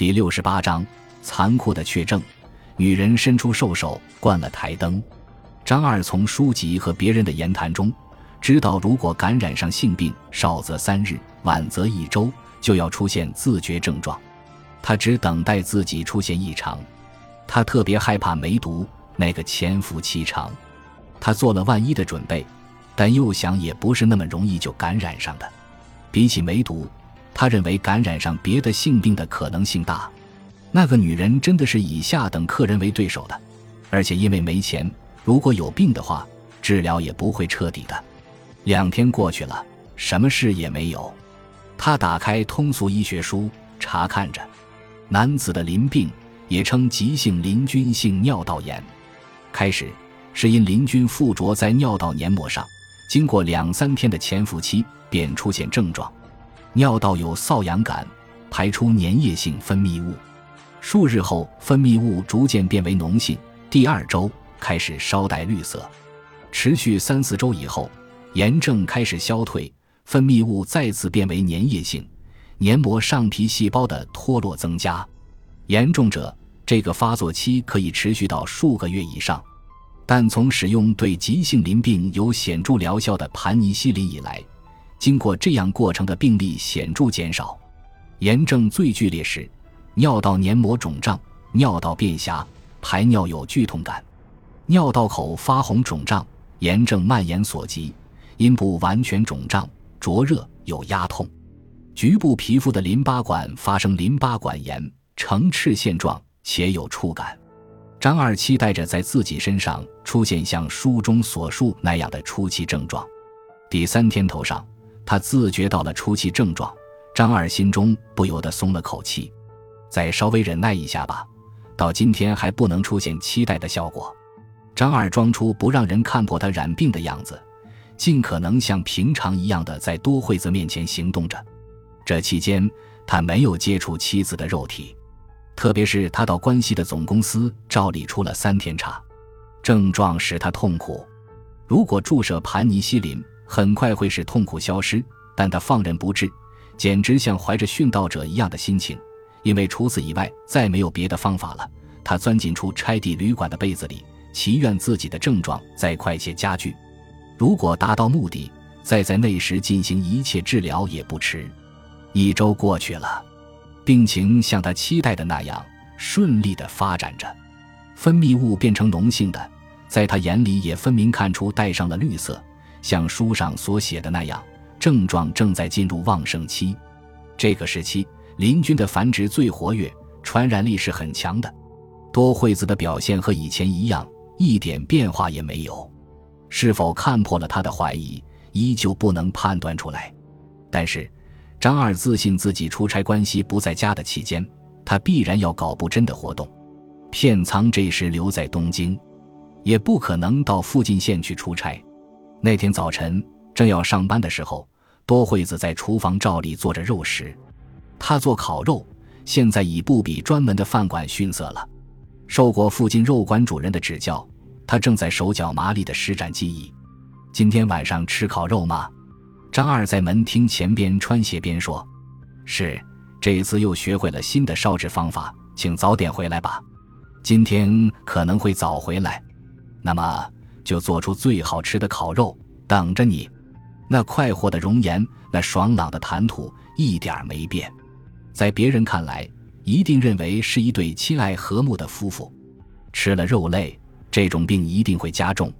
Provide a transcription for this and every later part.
第六十八章残酷的确证。女人伸出兽手，关了台灯。张二从书籍和别人的言谈中，知道如果感染上性病，少则三日，晚则一周，就要出现自觉症状。他只等待自己出现异常。他特别害怕梅毒那个潜伏期长。他做了万一的准备，但又想也不是那么容易就感染上的。比起梅毒，他认为感染上别的性病的可能性大。那个女人真的是以下等客人为对手的，而且因为没钱，如果有病的话，治疗也不会彻底的。两天过去了，什么事也没有。他打开通俗医学书查看着，男子的淋病也称急性淋菌性尿道炎，开始是因淋菌附着在尿道黏膜上，经过两三天的潜伏期便出现症状，尿道有瘙痒感，排出粘液性分泌物。数日后，分泌物逐渐变为脓性。第二周开始稍带绿色，持续三四周以后，炎症开始消退，分泌物再次变为粘液性，黏膜上皮细胞的脱落增加。严重者，这个发作期可以持续到数个月以上。但从使用对急性淋病有显著疗效的盘尼西林以来，经过这样过程的病例显著减少。炎症最剧烈时。尿道黏膜肿胀，尿道变狭，排尿有剧痛感，尿道口发红肿胀，炎症蔓延所及，阴部完全肿胀，灼热有压痛，局部皮肤的淋巴管发生淋巴管炎，呈赤线状且有触感。张二期待着在自己身上出现像书中所述那样的初期症状。第三天头上，他自觉到了初期症状，张二心中不由得松了口气。再稍微忍耐一下吧，到今天还不能出现期待的效果。张二装出不让人看破他染病的样子，尽可能像平常一样的在多惠子面前行动着。这期间，他没有接触妻子的肉体，特别是他到关西的总公司照例出了三天差，症状使他痛苦。如果注射盘尼西林，很快会使痛苦消失，但他放任不治，简直像怀着殉道者一样的心情。因为除此以外再没有别的方法了，他钻进出差地旅馆的被子里，祈愿自己的症状再快些加剧。如果达到目的，再在那时进行一切治疗也不迟。一周过去了，病情像他期待的那样顺利地发展着，分泌物变成脓性的，在他眼里也分明看出带上了绿色，像书上所写的那样，症状正在进入旺盛期。这个时期。林菌的繁殖最活跃，传染力是很强的。多惠子的表现和以前一样，一点变化也没有。是否看破了他的怀疑，依旧不能判断出来。但是，张二自信自己出差关系不在家的期间，他必然要搞不真的活动。片仓这时留在东京，也不可能到附近县去出差。那天早晨正要上班的时候，多惠子在厨房照例做着肉食。他做烤肉，现在已不比专门的饭馆逊色了。受过附近肉馆主人的指教，他正在手脚麻利地施展技艺。今天晚上吃烤肉吗？张二在门厅前边穿鞋边说：“是，这次又学会了新的烧制方法，请早点回来吧。今天可能会早回来，那么就做出最好吃的烤肉等着你。”那快活的容颜，那爽朗的谈吐，一点没变。在别人看来，一定认为是一对亲爱和睦的夫妇。吃了肉类，这种病一定会加重。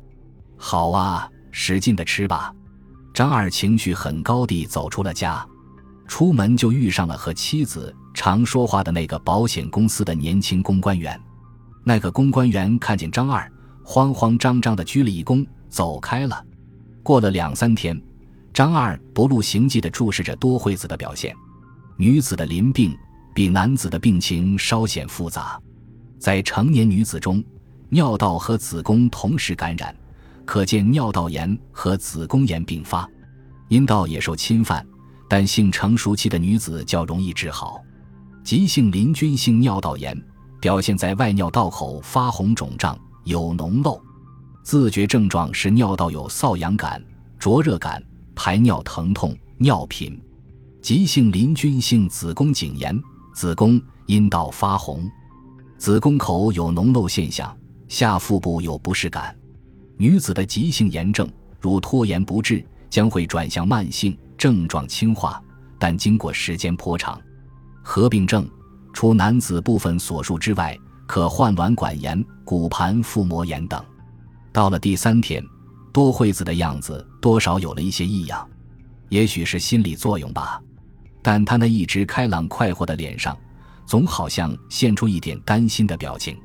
好啊，使劲的吃吧。张二情绪很高地走出了家，出门就遇上了和妻子常说话的那个保险公司的年轻公关员。那个公关员看见张二，慌慌张张地鞠了一躬，走开了。过了两三天，张二不露形迹地注视着多惠子的表现。女子的淋病比男子的病情稍显复杂，在成年女子中，尿道和子宫同时感染，可见尿道炎和子宫炎并发，阴道也受侵犯，但性成熟期的女子较容易治好。急性淋菌性尿道炎表现在外尿道口发红肿胀，有脓漏，自觉症状是尿道有瘙痒感、灼热感、排尿疼痛、尿频。急性淋菌性子宫颈炎子宫、阴道发红，子宫口有脓漏现象，下腹部有不适感。女子的急性炎症，如拖延不治，将会转向慢性，症状轻化，但经过时间颇长。合并症，除男子部分所述之外，可患卵管炎、骨盘腹膜炎等。到了第三天，多惠子的样子多少有了一些异样，也许是心理作用吧。但她那一直开朗快活的脸上，总好像现出一点担心的表情。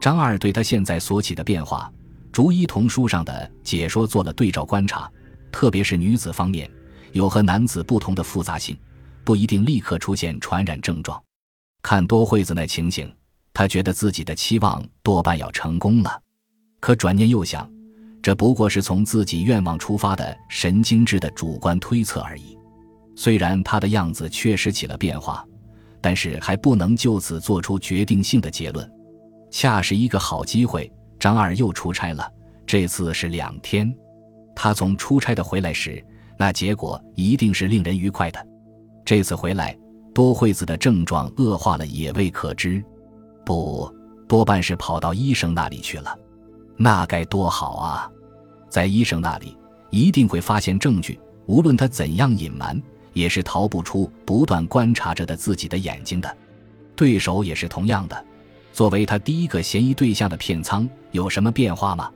张二对他现在所起的变化，逐一同书上的解说做了对照观察，特别是女子方面，有和男子不同的复杂性，不一定立刻出现传染症状。看多惠子那情形，他觉得自己的期望多半要成功了。可转念又想，这不过是从自己愿望出发的神经质的主观推测而已。虽然他的样子确实起了变化，但是还不能就此做出决定性的结论。恰是一个好机会，张二又出差了，这次是两天。他从出差的回来时，那结果一定是令人愉快的。这次回来，多惠子的症状恶化了也未可知，不多半是跑到医生那里去了。那该多好啊！在医生那里一定会发现证据，无论他怎样隐瞒，也是逃不出不断观察着的自己的眼睛的。对手也是同样的。作为他第一个嫌疑对象的片仓有什么变化吗？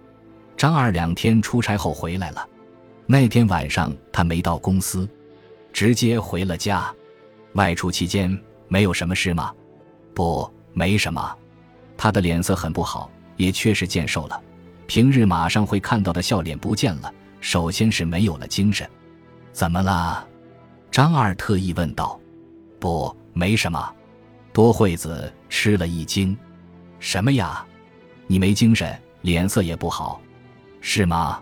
张二两天出差后回来了，那天晚上他没到公司，直接回了家。外出期间没有什么事吗？不，没什么。他的脸色很不好，也确实见瘦了。平日马上会看到的笑脸不见了，首先是没有了精神。怎么了？张二特意问道。不，没什么。多惠子吃了一惊。什么呀？你没精神，脸色也不好，是吗？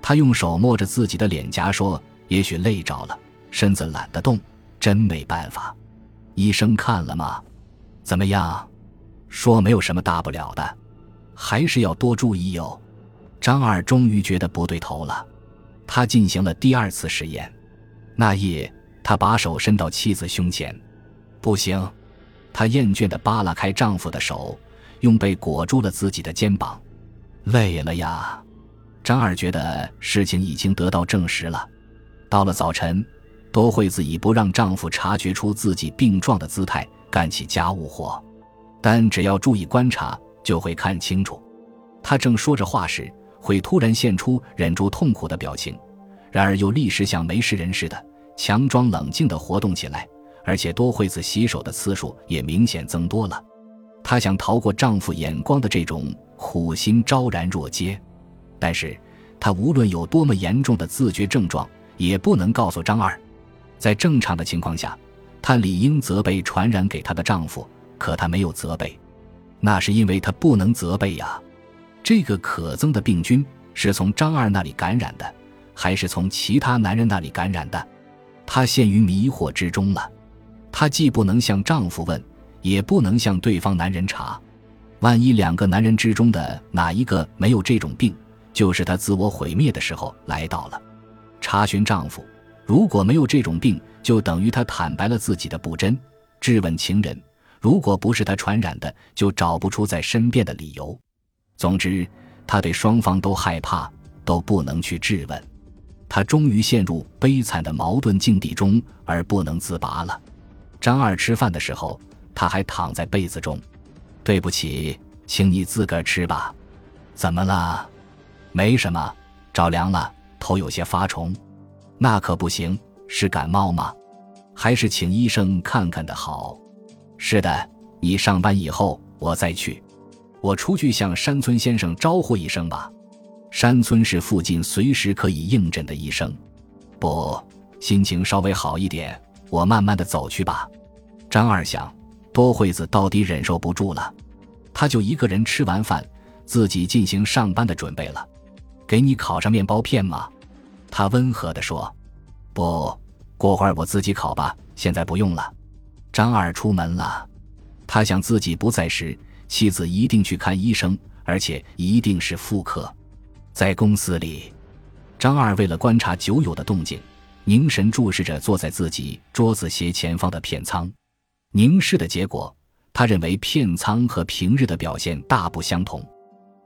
他用手摸着自己的脸颊说：“也许累着了，身子懒得动，真没办法。”医生看了吗？怎么样？说没有什么大不了的。还是要多注意哟。张二终于觉得不对头了，他进行了第二次实验。那夜，他把手伸到妻子胸前，不行。他厌倦地扒拉开丈夫的手，用被裹住了自己的肩膀。累了呀。张二觉得事情已经得到证实了。到了早晨，多惠子以不让丈夫察觉出自己病状的姿态干起家务活，但只要注意观察。就会看清楚，他正说着话时，会突然现出忍住痛苦的表情，然而又立时像没事人似的，强装冷静地活动起来，而且多惠子洗手的次数也明显增多了。她想逃过丈夫眼光的这种苦心昭然若揭，但是她无论有多么严重的自觉症状，也不能告诉张二。在正常的情况下，她理应责备传染给她的丈夫，可她没有责备。那是因为她不能责备呀，这个可憎的病菌是从张二那里感染的，还是从其他男人那里感染的？她陷于迷惑之中了。她既不能向丈夫问，也不能向对方男人查。万一两个男人之中的哪一个没有这种病，就是她自我毁灭的时候来到了。查询丈夫，如果没有这种病，就等于他坦白了自己的不真。质问情人。如果不是他传染的，就找不出在身边的理由。总之，他对双方都害怕，都不能去质问。他终于陷入悲惨的矛盾境地中而不能自拔了。张二吃饭的时候，他还躺在被子中。对不起，请你自个儿吃吧。怎么了？没什么，着凉了，头有些发重。那可不行，是感冒吗？还是请医生看看的好。是的，你上班以后我再去。我出去向山村先生招呼一声吧。山村是附近随时可以应诊的医生。不，心情稍微好一点，我慢慢的走去吧。张二想，多惠子到底忍受不住了，他就一个人吃完饭，自己进行上班的准备了。给你烤上面包片吗？他温和地说。不，过会儿我自己烤吧，现在不用了。张二出门了，他想自己不在时，妻子一定去看医生，而且一定是妇科。在公司里，张二为了观察酒友的动静，凝神注视着坐在自己桌子斜前方的片仓。凝视的结果，他认为片仓和平日的表现大不相同。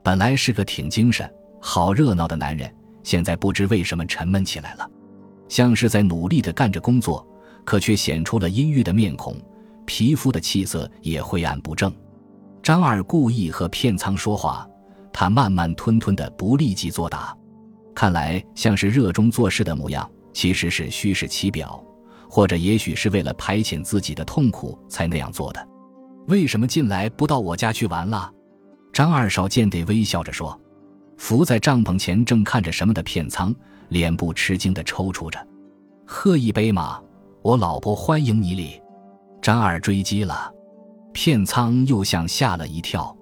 本来是个挺精神、好热闹的男人，现在不知为什么沉闷起来了，像是在努力地干着工作，可却显出了阴郁的面孔，皮肤的气色也晦暗不正。张二故意和片仓说话，他慢慢吞吞的，不立即作答，看来像是热衷做事的模样，其实是虚实其表，或者也许是为了排遣自己的痛苦才那样做的。为什么近来不到我家去玩了？张二少见得微笑着说：“伏在帐篷前正看着什么的片仓，脸部吃惊的抽搐着。喝一杯嘛，我老婆欢迎你哩。”张二追击了，片仓又像吓了一跳。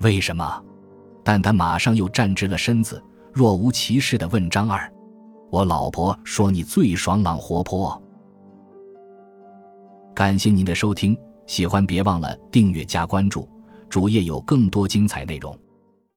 为什么？但他马上又站直了身子，若无其事的问张二：“我老婆说你最爽朗活泼。”感谢您的收听，喜欢别忘了订阅加关注。主页有更多精彩内容。